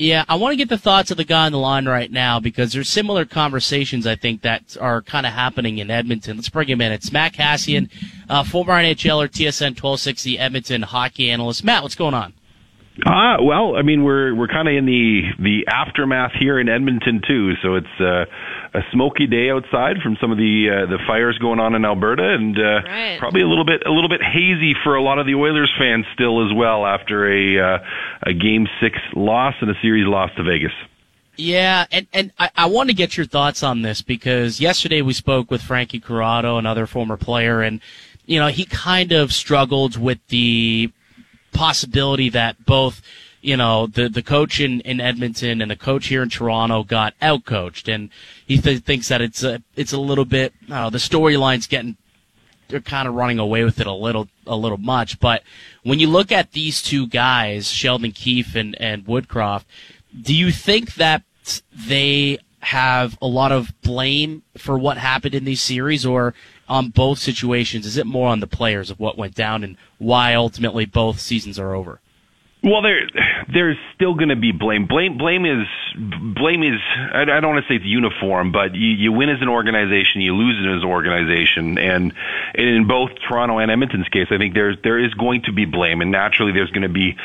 Yeah, I want to get the thoughts of the guy on the line right now because there's similar conversations I think that are kind of happening in Edmonton. Let's bring him in. It's Matt Kassian, uh, former NHLer, TSN 1260 Edmonton hockey analyst. Matt, what's going on? Ah, well, I mean, we're we're kind of in the the aftermath here in Edmonton too. So it's uh, a smoky day outside from some of the uh, the fires going on in Alberta, and uh, right. probably a little bit a little bit hazy for a lot of the Oilers fans still as well after a uh, a game six loss and a series loss to Vegas. Yeah, and, and I, I want to get your thoughts on this because yesterday we spoke with Frankie Corrado, another former player, and you know he kind of struggled with the possibility that both you know the the coach in, in Edmonton and the coach here in Toronto got outcoached, and he th- thinks that it's a it's a little bit the storyline's getting they're kind of running away with it a little a little much. But when you look at these two guys, Sheldon Keefe and and Woodcroft, do you think that they have a lot of blame for what happened in these series, or on both situations? Is it more on the players of what went down and why ultimately both seasons are over? Well, there, there's still going to be blame. Blame, blame is, blame is. I, I don't want to say it's uniform, but you, you win as an organization, you lose as an organization, and in both Toronto and Edmonton's case, I think there's there is going to be blame, and naturally there's going to be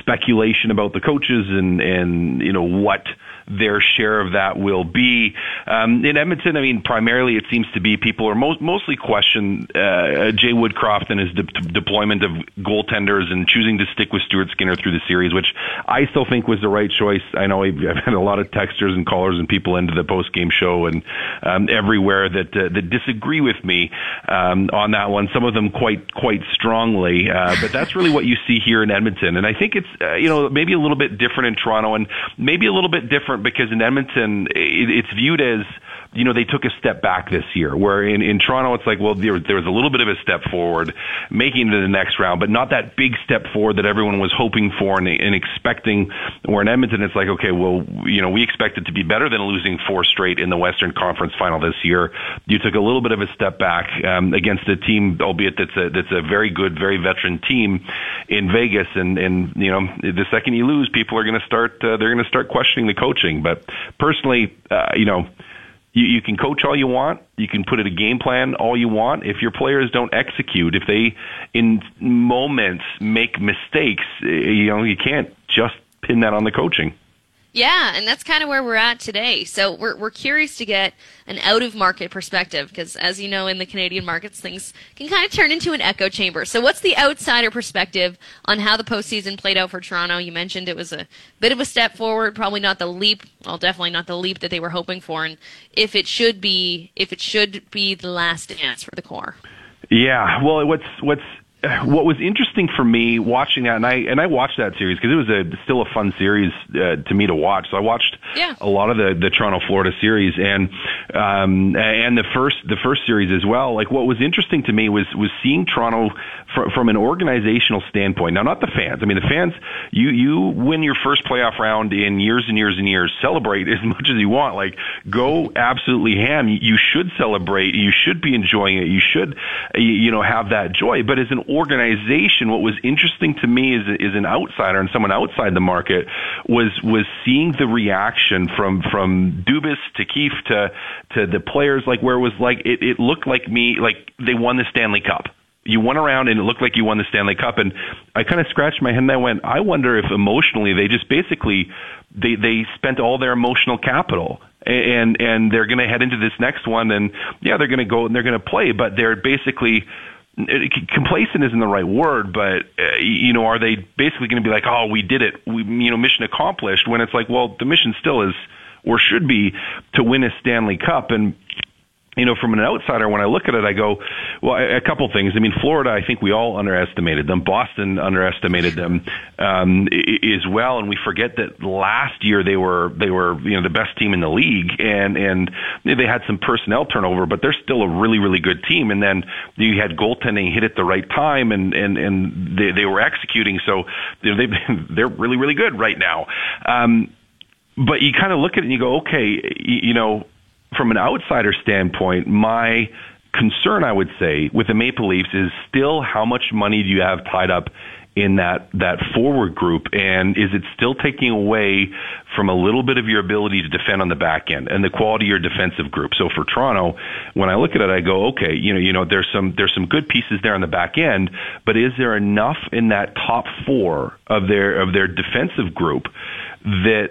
speculation about the coaches and and you know what their share of that will be. Um, in Edmonton, I mean, primarily it seems to be people are most, mostly question uh, Jay Woodcroft and his de- deployment of goaltenders and choosing to stick with Stuart Skinner through the series, which I still think was the right choice. I know I've had a lot of texters and callers and people into the post game show and um, everywhere that uh, that disagree with me um, on that one. Some of them quite quite strongly, uh, but that's really what you see here in Edmonton, and I think it's uh, you know maybe a little bit different in Toronto and maybe a little bit different because in Edmonton it, it's viewed as you know, they took a step back this year. Where in, in Toronto, it's like, well, there, there was a little bit of a step forward, making it to the next round, but not that big step forward that everyone was hoping for and, and expecting. Where in Edmonton, it's like, okay, well, you know, we expect it to be better than losing four straight in the Western Conference Final this year. You took a little bit of a step back um, against a team, albeit that's a that's a very good, very veteran team in Vegas, and and you know, the second you lose, people are going to start uh, they're going to start questioning the coaching. But personally, uh, you know you, you can coach all you want. You can put in a game plan all you want. If your players don't execute, if they in moments make mistakes, eh, you know you can't just pin that on the coaching. Yeah, and that's kind of where we're at today. So we're we're curious to get an out of market perspective because, as you know, in the Canadian markets, things can kind of turn into an echo chamber. So, what's the outsider perspective on how the postseason played out for Toronto? You mentioned it was a bit of a step forward, probably not the leap, well, definitely not the leap that they were hoping for, and if it should be, if it should be the last dance for the core. Yeah, well, what's what's what was interesting for me watching that, and I and I watched that series because it was a still a fun series uh, to me to watch. So I watched yeah. a lot of the the Toronto Florida series and um, and the first the first series as well. Like what was interesting to me was was seeing Toronto fr- from an organizational standpoint. Now, not the fans. I mean, the fans. You you win your first playoff round in years and years and years. Celebrate as much as you want. Like go absolutely ham. You should celebrate. You should be enjoying it. You should you know have that joy. But as an organization, what was interesting to me as, as an outsider and someone outside the market was was seeing the reaction from from Dubas to Keefe to to the players, like where it was like it, it looked like me like they won the Stanley Cup. You went around and it looked like you won the Stanley Cup. And I kind of scratched my head and I went I wonder if emotionally they just basically they they spent all their emotional capital and and they're going to head into this next one. And yeah they're going to go and they're going to play but they're basically complacent isn't the right word, but uh, you know, are they basically going to be like, "Oh, we did it, we, you know, mission accomplished"? When it's like, well, the mission still is or should be to win a Stanley Cup, and you know, from an outsider, when I look at it, I go, well, a, couple things. I mean, Florida, I think we all underestimated them. Boston underestimated them um, as well, and we forget that last year they were they were you know the best team in the league, and and they had some personnel turnover, but they're still a really really good team. And then you had goaltending hit at the right time, and and and they they were executing, so you know, they they're really really good right now. Um, but you kind of look at it and you go, okay, you know from an outsider standpoint, my concern, I would say, with the Maple Leafs is still how much money do you have tied up in that that forward group, and is it still taking away from a little bit of your ability to defend on the back end and the quality of your defensive group? So for Toronto, when I look at it, I go, okay, you know, you know, there's some there's some good pieces there on the back end, but is there enough in that top four of their of their defensive group that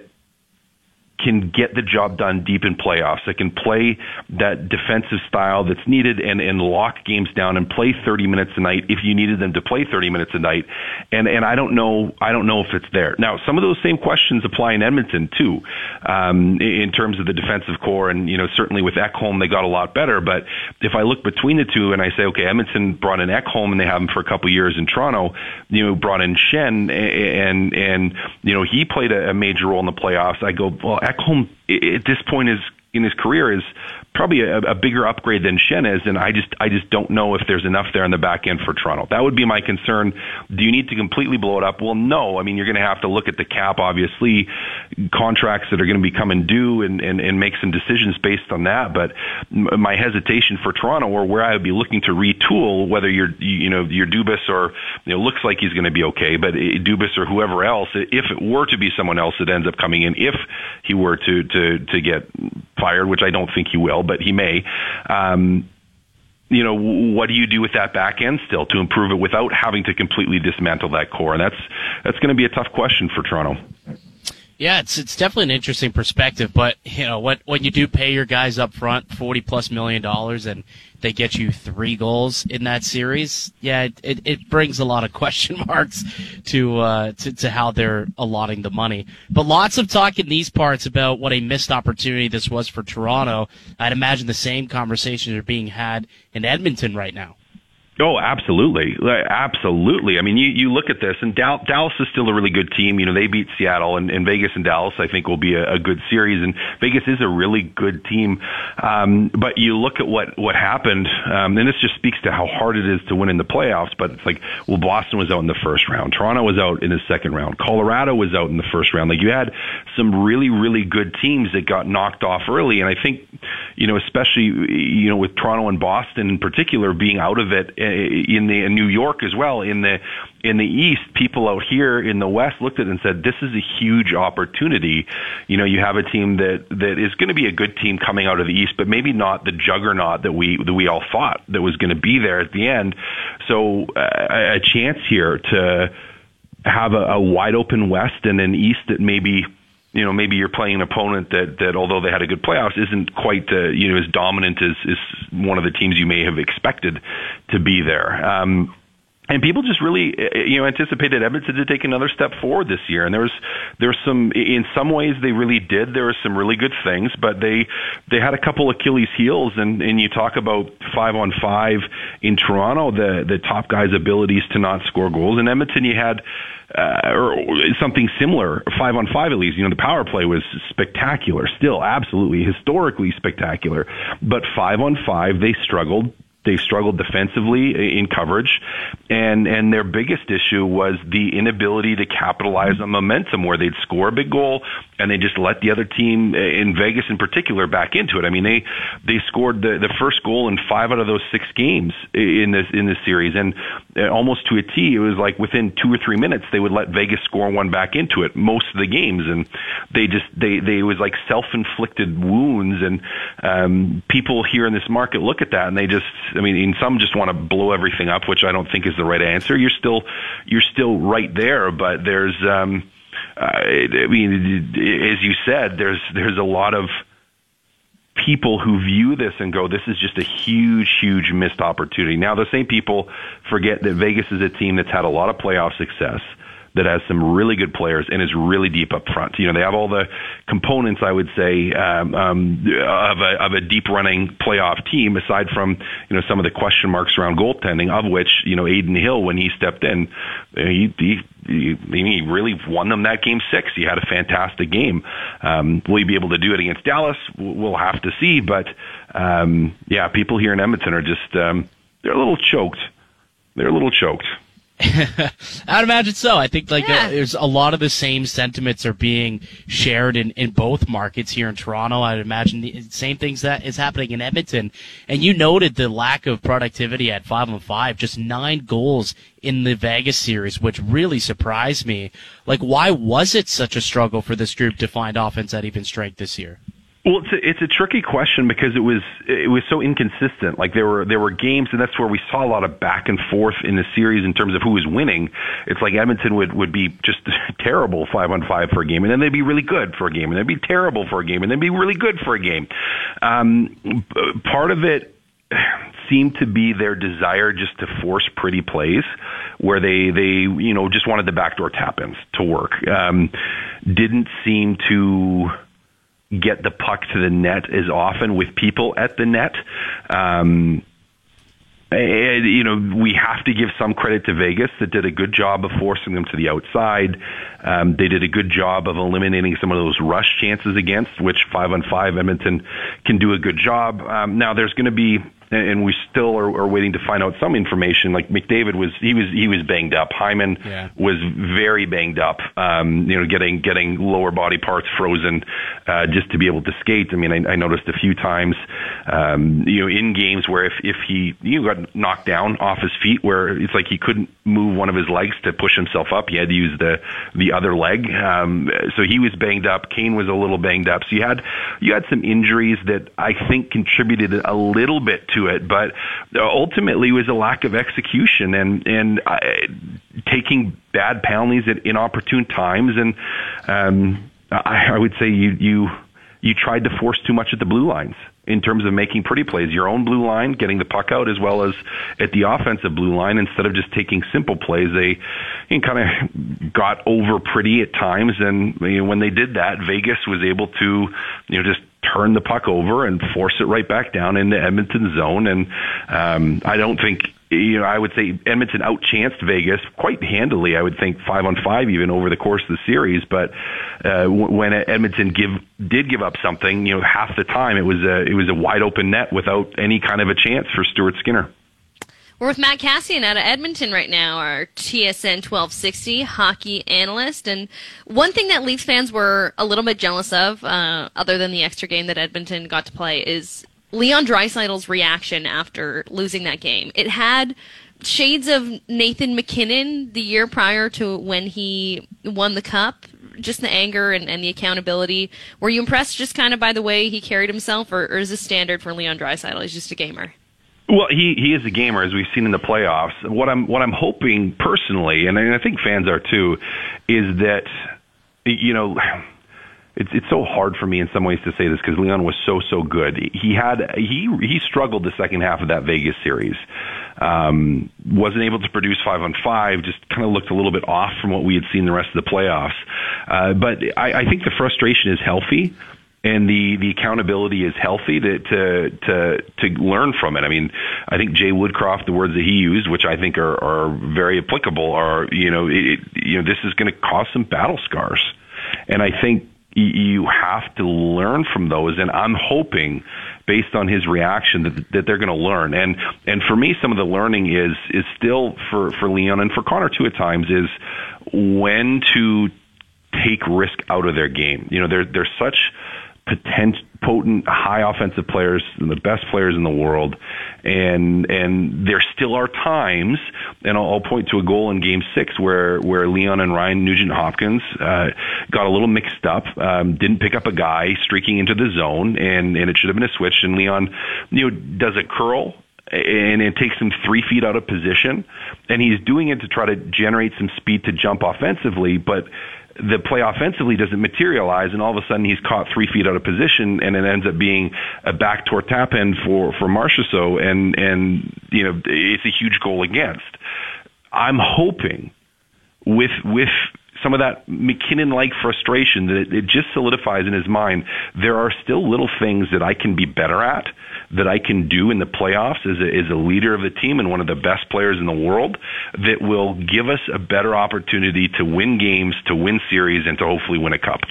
can get the job done deep in playoffs, that can play that defensive style that's needed and, and lock games down and play 30 minutes a night if you needed them to play 30 minutes a night. And, and I don't know, I don't know if it's there. Now, some of those same questions apply in Edmonton too, um, in terms of the defensive core. And, you know, certainly with Ekholm, they got a lot better. But if I look between the two and I say, okay, Edmonton brought in Ekholm and they have him for a couple years in Toronto, you know, brought in Schenn and, and, you know, he played a, a major role in the playoffs. I go, well, Ekholm at this point is in his career is probably a, a bigger upgrade than Schenn is, and I just I just don't know if there's enough there in the back end for Toronto. That would be my concern. Do you need to completely blow it up? Well, no. I mean, you're going to have to look at the cap, obviously, contracts that are going to be coming due, and, and and make some decisions based on that. But my hesitation for Toronto, or where I would be looking to retool, whether you're you know you're Dubas or you know looks like he's going to be okay, but eh, Dubas or whoever else, if it were to be someone else that ends up coming in, if he were to to to get fired, which I don't think he will, but he may. Um, you know, what do you do with that back end still to improve it without having to completely dismantle that core? And that's that's going to be a tough question for Toronto. Yeah, it's it's definitely an interesting perspective, but you know what when you do pay your guys up front forty plus million dollars and they get you three goals in that series, yeah, it, it, it brings a lot of question marks to, uh, to to how they're allotting the money. But lots of talk in these parts about what a missed opportunity this was for Toronto. I'd imagine the same conversations are being had in Edmonton right now. Oh, absolutely, absolutely. I mean, you you look at this, and Dallas is still a really good team. You know, they beat Seattle, and, and Vegas and Dallas, I think, will be a, a good series. And Vegas is a really good team. Um, but you look at what what happened, um, and this just speaks to how hard it is to win in the playoffs. But it's like, well, Boston was out in the first round, Toronto was out in the second round, Colorado was out in the first round. Like you had some really really good teams that got knocked off early, and I think, you know, especially you know with Toronto and Boston in particular being out of it in the in New York as well in the in the East, people out here in the West looked at it and said, "This is a huge opportunity." You know, you have a team that that is going to be a good team coming out of the East, but maybe not the juggernaut that we that we all thought that was going to be there at the end. So, uh, a chance here to have a, a wide open West and an East that maybe you know maybe you're playing an opponent that that although they had a good playoffs isn't quite uh, you know as dominant as as one of the teams you may have expected to be there. Um, and people just really uh, you know anticipated Edmonton to take another step forward this year and there was there's some in some ways they really did there were some really good things but they they had a couple Achilles heels and and you talk about 5 on 5 in Toronto the the top guys abilities to not score goals in Edmonton you had uh, or something similar, five on five at least. You know, the power play was spectacular, still absolutely historically spectacular. But five on five, they struggled they struggled defensively in coverage, and and their biggest issue was the inability to capitalize on momentum, where they'd score a big goal and they just let the other team in Vegas in particular back into it. I mean, they they scored the the first goal in five out of those six games in this in this series, and uh, almost to a T, it was like within two or three minutes they would let Vegas score one back into it most of the games, and they just they they was like self inflicted wounds, and um, people here in this market look at that and they just I mean, and some just want to blow everything up, which I don't think is the right answer. You're still you're still right there, but there's um, I mean, as you said, there's there's a lot of people who view this and go, this is just a huge, huge missed opportunity. Now, the same people forget that Vegas is a team that's had a lot of playoff success that has some really good players and is really deep up front. You know, they have all the components, I would say, um, um, of, a, of a deep running playoff team, aside from, you know, some of the question marks around goaltending, of which, you know, Adin Hill, when he stepped in, he, he he, he really won them that game six. He had a fantastic game. Um, will he be able to do it against Dallas? We'll have to see. But um, yeah, people here in Edmonton are just um, they're a little choked. They're a little choked. I'd imagine so. I think like Yeah. uh, there's a lot of the same sentiments are being shared in, in both markets here in Toronto. I'd imagine the same things that is happening in Edmonton. And you noted the lack of productivity at five on five, just nine goals in the Vegas series, which really surprised me. Like, why was it such a struggle for this group to find offense at even strength this year? Well, it's a, it's a tricky question because it was it was so inconsistent. Like there were there were games, and that's where we saw a lot of back and forth in the series in terms of who was winning. It's like Edmonton would would be just terrible five on five for a game, and then they'd be really good for a game, and they'd be terrible for a game, and they'd be really good for a game. Um, part of it seemed to be their desire just to force pretty plays where they they you know just wanted the backdoor tap ins to work. Um, didn't seem to get the puck to the net as often with people at the net. Um, and, you know, we have to give some credit to Vegas that did a good job of forcing them to the outside. Um, they did a good job of eliminating some of those rush chances against, which five on five Edmonton can do a good job. Um, now there's going to be, and we still are, are waiting to find out some information. Like McDavid was, he was, he was banged up. Hyman Yeah. was very banged up. Um, you know, getting getting lower body parts frozen uh, just to be able to skate. I mean, I, I noticed a few times, um, you know, in games where if if he you know, got knocked down off his feet, where it's like he couldn't move one of his legs to push himself up, he had to use the the other leg. Um, so he was banged up. Kane was a little banged up. So you had you had some injuries that I think contributed a little bit to it, but ultimately it was a lack of execution and and uh, taking bad penalties at inopportune times. And um, I, I would say you you you tried to force too much at the blue lines in terms of making pretty plays. Your own blue line, getting the puck out, as well as at the offensive blue line. Instead of just taking simple plays, they you know, kind of got over pretty at times. And you know, when they did that, Vegas was able to you know just turn the puck over and force it right back down into Edmonton zone. And um, I don't think you know I would say Edmonton outchanced Vegas quite handily. I would think five on five even over the course of the series. But uh, when Edmonton give did give up something, you know, half the time it was a it was a wide open net without any kind of a chance for Stuart Skinner. We're with Matt Kassian out of Edmonton right now, our TSN 1260 hockey analyst. And one thing that Leafs fans were a little bit jealous of, uh, other than the extra game that Edmonton got to play, is Leon Draisaitl's reaction after losing that game. It had shades of Nathan MacKinnon the year prior to when he won the cup. Just the anger and, and the accountability. Were you impressed just kind of by the way he carried himself, or, or is this standard for Leon Draisaitl? He's just a gamer. Well, he he is a gamer, as we've seen in the playoffs. What I'm what I'm hoping personally, and I think fans are too, is that you know. It's it's so hard for me in some ways to say this because Leon was so so good. He had he he struggled the second half of that Vegas series. Um, wasn't able to produce five on five. Just kind of looked a little bit off from what we had seen the rest of the playoffs. Uh, but I, I think the frustration is healthy and the the accountability is healthy to to to to learn from it. I mean, I think Jay Woodcroft, the words that he used, which I think are are very applicable, are you know it, you know this is going to cause some battle scars, and I think you have to learn from those. And I'm hoping, based on his reaction, that that they're going to learn. And and for me, some of the learning is is still for for Leon and for Connor too at times is when to take risk out of their game. You know, they're they're such potent, potent, high offensive players, and the best players in the world, and and there still are times, and I'll, I'll point to a goal in Game Six where where Leon and Ryan Nugent Hopkins uh, got a little mixed up, um, didn't pick up a guy streaking into the zone, and and it should have been a switch, and Leon, you know, does a curl and it takes him three feet out of position, and he's doing it to try to generate some speed to jump offensively, but the play offensively doesn't materialize, and all of a sudden he's caught three feet out of position, and it ends up being a backdoor tap in for for Marchessault, and and you know it's a huge goal against. I'm hoping with with some of that MacKinnon like frustration that it, it just solidifies in his mind. There are still little things that I can be better at, that I can do in the playoffs as a, as a leader of the team and one of the best players in the world that will give us a better opportunity to win games, to win series, and to hopefully win a cup.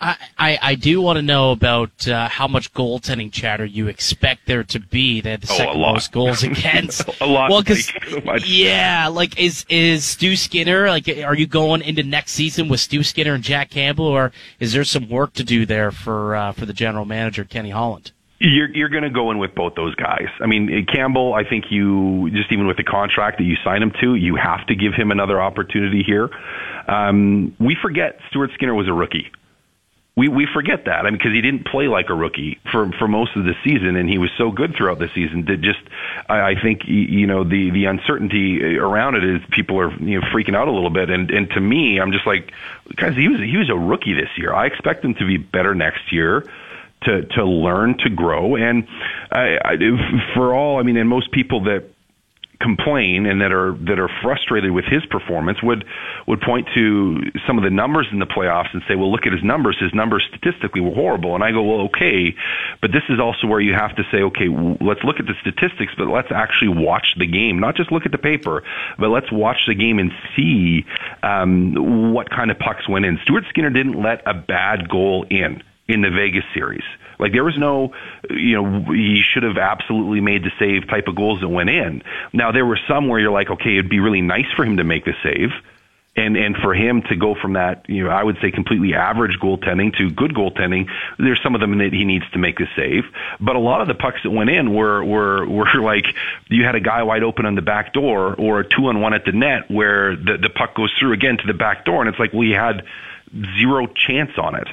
I, I, I do want to know about uh, how much goaltending chatter you expect there to be. They had the Oh, second most goals against. A lot, Well, because like, so much. yeah, like is is Stu Skinner like? Are you going into next season with Stu Skinner and Jack Campbell, or is there some work to do there for uh, for the general manager Kenny Holland? You're you're going to go in with both those guys. I mean, Campbell. I think you just even with the contract that you sign him to, you have to give him another opportunity here. Um, we forget Stuart Skinner was a rookie. We we forget that. I mean, because he didn't play like a rookie for for most of the season, and he was so good throughout the season that just I, I think you know the the uncertainty around it is people are you know freaking out a little bit, and and to me, I'm just like, guys, he was he was a rookie this year. I expect him to be better next year to to learn to grow and I, I, for all I mean and most people that complain and that are that are frustrated with his performance would would point to some of the numbers in the playoffs and say well look at his numbers. His numbers statistically were horrible. And I go well okay but this is also where you have to say okay let's look at the statistics but let's actually watch the game. Not just look at the paper but let's watch the game and see um, what kind of pucks went in. Stuart Skinner didn't let a bad goal in in the Vegas series. Like there was no, you know, he should have absolutely made the save type of goals that went in. Now there were some where you're like, okay, it'd be really nice for him to make the save. And, and for him to go from that, you know, I would say completely average goaltending to good goaltending, there's some of them that he needs to make the save. But a lot of the pucks that went in were, were, were like, you had a guy wide open on the back door or a two on one at the net where the, the puck goes through again to the back door. And it's like, well, you had zero chance on it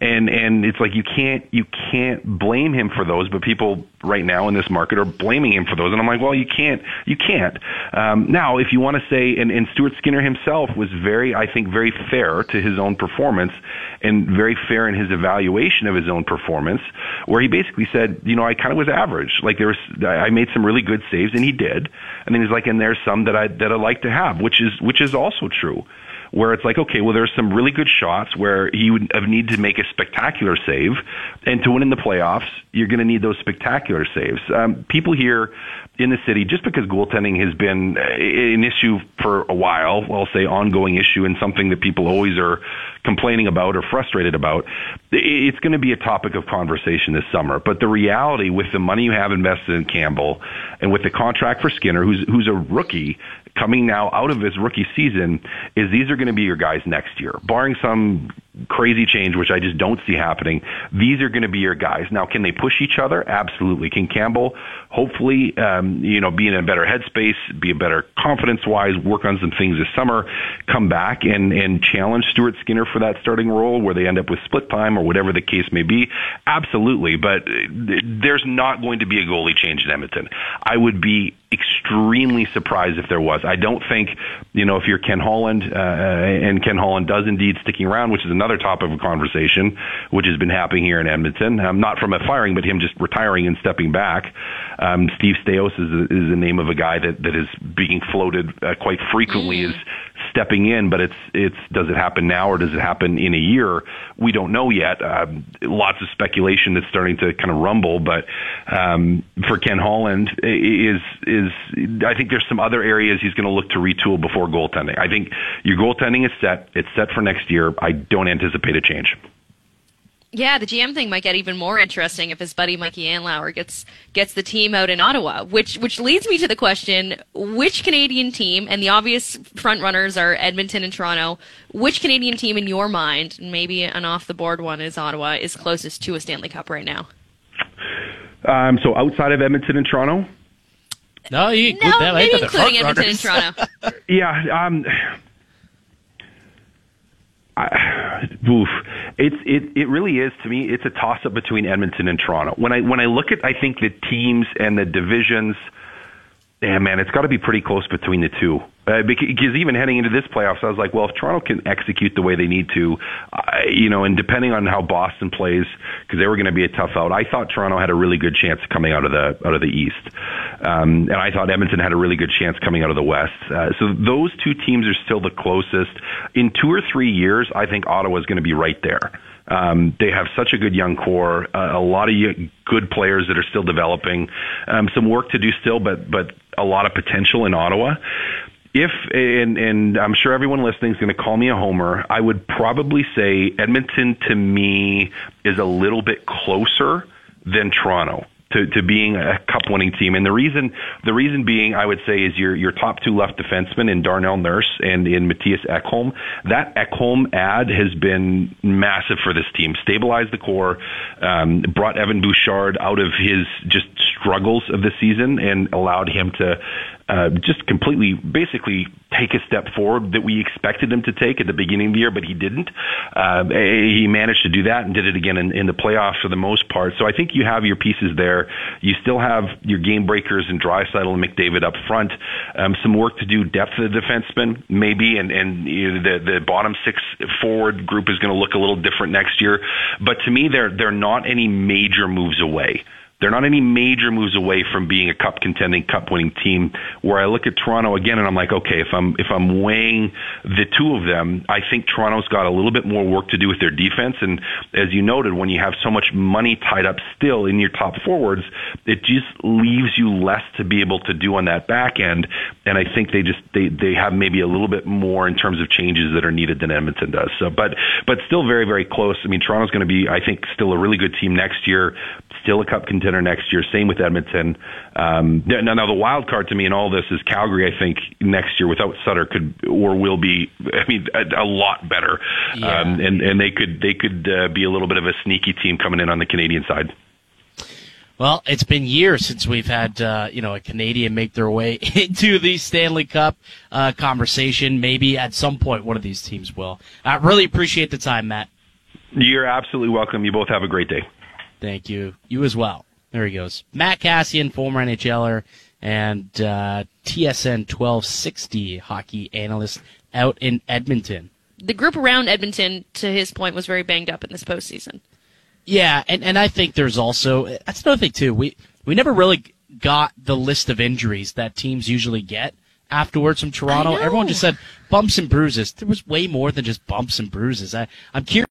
and and it's like you can't you can't blame him for those but people right now in this market are blaming him for those. And i'm like well you can't you can't. Um now if you want to say and and stuart skinner himself was very i think very fair to his own performance and very fair in his evaluation of his own performance where he basically said you know i kind of was average. Like there was i made some really good saves and he did. And then he's like and there's some that i that i like to have which is which is also true where it's like, okay, well, there's some really good shots where he would have need to make a spectacular save, and to win in the playoffs, you're going to need those spectacular saves. Um, people here in the city, just because goaltending has been an issue for a while, I'll say ongoing issue, and something that people always are complaining about or frustrated about, it's going to be a topic of conversation this summer. But the reality, with the money you have invested in Campbell, and with the contract for Skinner, who's who's a rookie coming now out of his rookie season, is these are going to be your guys next year, barring some crazy change, which I just don't see happening. These are going to be your guys. Now, can they push each other? Absolutely. Can Campbell hopefully, um, you know, be in a better headspace, be a better confidence wise, work on some things this summer, come back and, and challenge Stuart Skinner for that starting role where they end up with split time or whatever the case may be? Absolutely. But there's not going to be a goalie change in Edmonton. I would be extremely surprised if there was. I don't think, you know, if you're Ken Holland, uh, and Ken Holland does indeed sticking around, which is another topic of conversation, which has been happening here in Edmonton, um, not from a firing, but him just retiring and stepping back. Um, Steve Staios is, is the name of a guy that, that is being floated uh, quite frequently mm. as stepping in, but it's it's does it happen now or does it happen in a year? We don't know yet. Um, lots of speculation that's starting to kind of rumble, but um, for Ken Holland is is I think there's some other areas he's going to look to retool before goaltending. I think your goaltending is set. It's set for next year. I don't anticipate a change. Yeah, the GM thing might get even more interesting if his buddy Mikey Andlauer gets gets the team out in Ottawa. Which which leads me to the question: Which Canadian team? And the obvious front runners are Edmonton and Toronto. Which Canadian team, in your mind, maybe an off the board one is Ottawa, is closest to a Stanley Cup right now? Um, so outside of Edmonton and Toronto. No, you no, them. maybe including Edmonton and Toronto. yeah. Um, I, oof. It's it it really is to me. It's a toss up between Edmonton and Toronto. When I when I look at I think the teams and the divisions, yeah, man, it's got to be pretty close between the two. Uh, because even heading into this playoffs, I was like, well, if Toronto can execute the way they need to, uh, you know, and depending on how Boston plays, because they were going to be a tough out, I thought Toronto had a really good chance of coming out of the out of the East, um, and I thought Edmonton had a really good chance coming out of the West. Uh, so those two teams are still the closest. In two or three years, I think Ottawa is going to be right there. Um, they have such a good young core, uh, a lot of good players that are still developing, um, some work to do still, but but a lot of potential in Ottawa if and and I'm sure everyone listening is going to call me a homer, I would probably say Edmonton to me is a little bit closer than Toronto to, to being a cup winning team. And the reason the reason being I would say is your your top two left defensemen in Darnell Nurse and in Mattias Ekholm. That Ekholm add has been massive for this team. Stabilized the core, um, brought Evan Bouchard out of his just struggles of the season and allowed him to uh, just completely, basically take a step forward that we expected him to take at the beginning of the year, but he didn't. Uh, he managed to do that and did it again in, in the playoffs for the most part. So I think you have your pieces there. You still have your game breakers and Draisaitl and McDavid up front. Um, some work to do depth of the defensemen, maybe, and, and you know, the, the bottom six forward group is going to look a little different next year. But to me, they're, they're not any major moves away. They're not any major moves away from being a cup contending, cup winning team. Where I look at Toronto again and I'm like, okay, if I'm if I'm weighing the two of them, I think Toronto's got a little bit more work to do with their defense. And as you noted, when you have so much money tied up still in your top forwards, it just leaves you less to be able to do on that back end. And I think they just they they have maybe a little bit more in terms of changes that are needed than Edmonton does. So, but but still very very close. I mean, Toronto's going to be I think still a really good team next year still a cup contender next year. Same with Edmonton. Um, now, now the wild card to me in all this is Calgary. I think next year without Sutter could or will be. I mean, a, a lot better. Yeah. Um, and and they could they could uh, be a little bit of a sneaky team coming in on the Canadian side. Well, it's been years since we've had uh, you know a Canadian make their way into the Stanley Cup uh, conversation. Maybe at some point one of these teams will. I really appreciate the time, Matt. You're absolutely welcome. You both have a great day. Thank you. You as well. There he goes. Matt Kassian, former NHLer and uh, TSN 1260 hockey analyst out in Edmonton. The group around Edmonton, to his point, was very banged up in this postseason. Yeah, and, and I think there's also that's another thing too. We we never really got the list of injuries that teams usually get afterwards from Toronto. Everyone just said bumps and bruises. There was way more than just bumps and bruises. I, I'm curious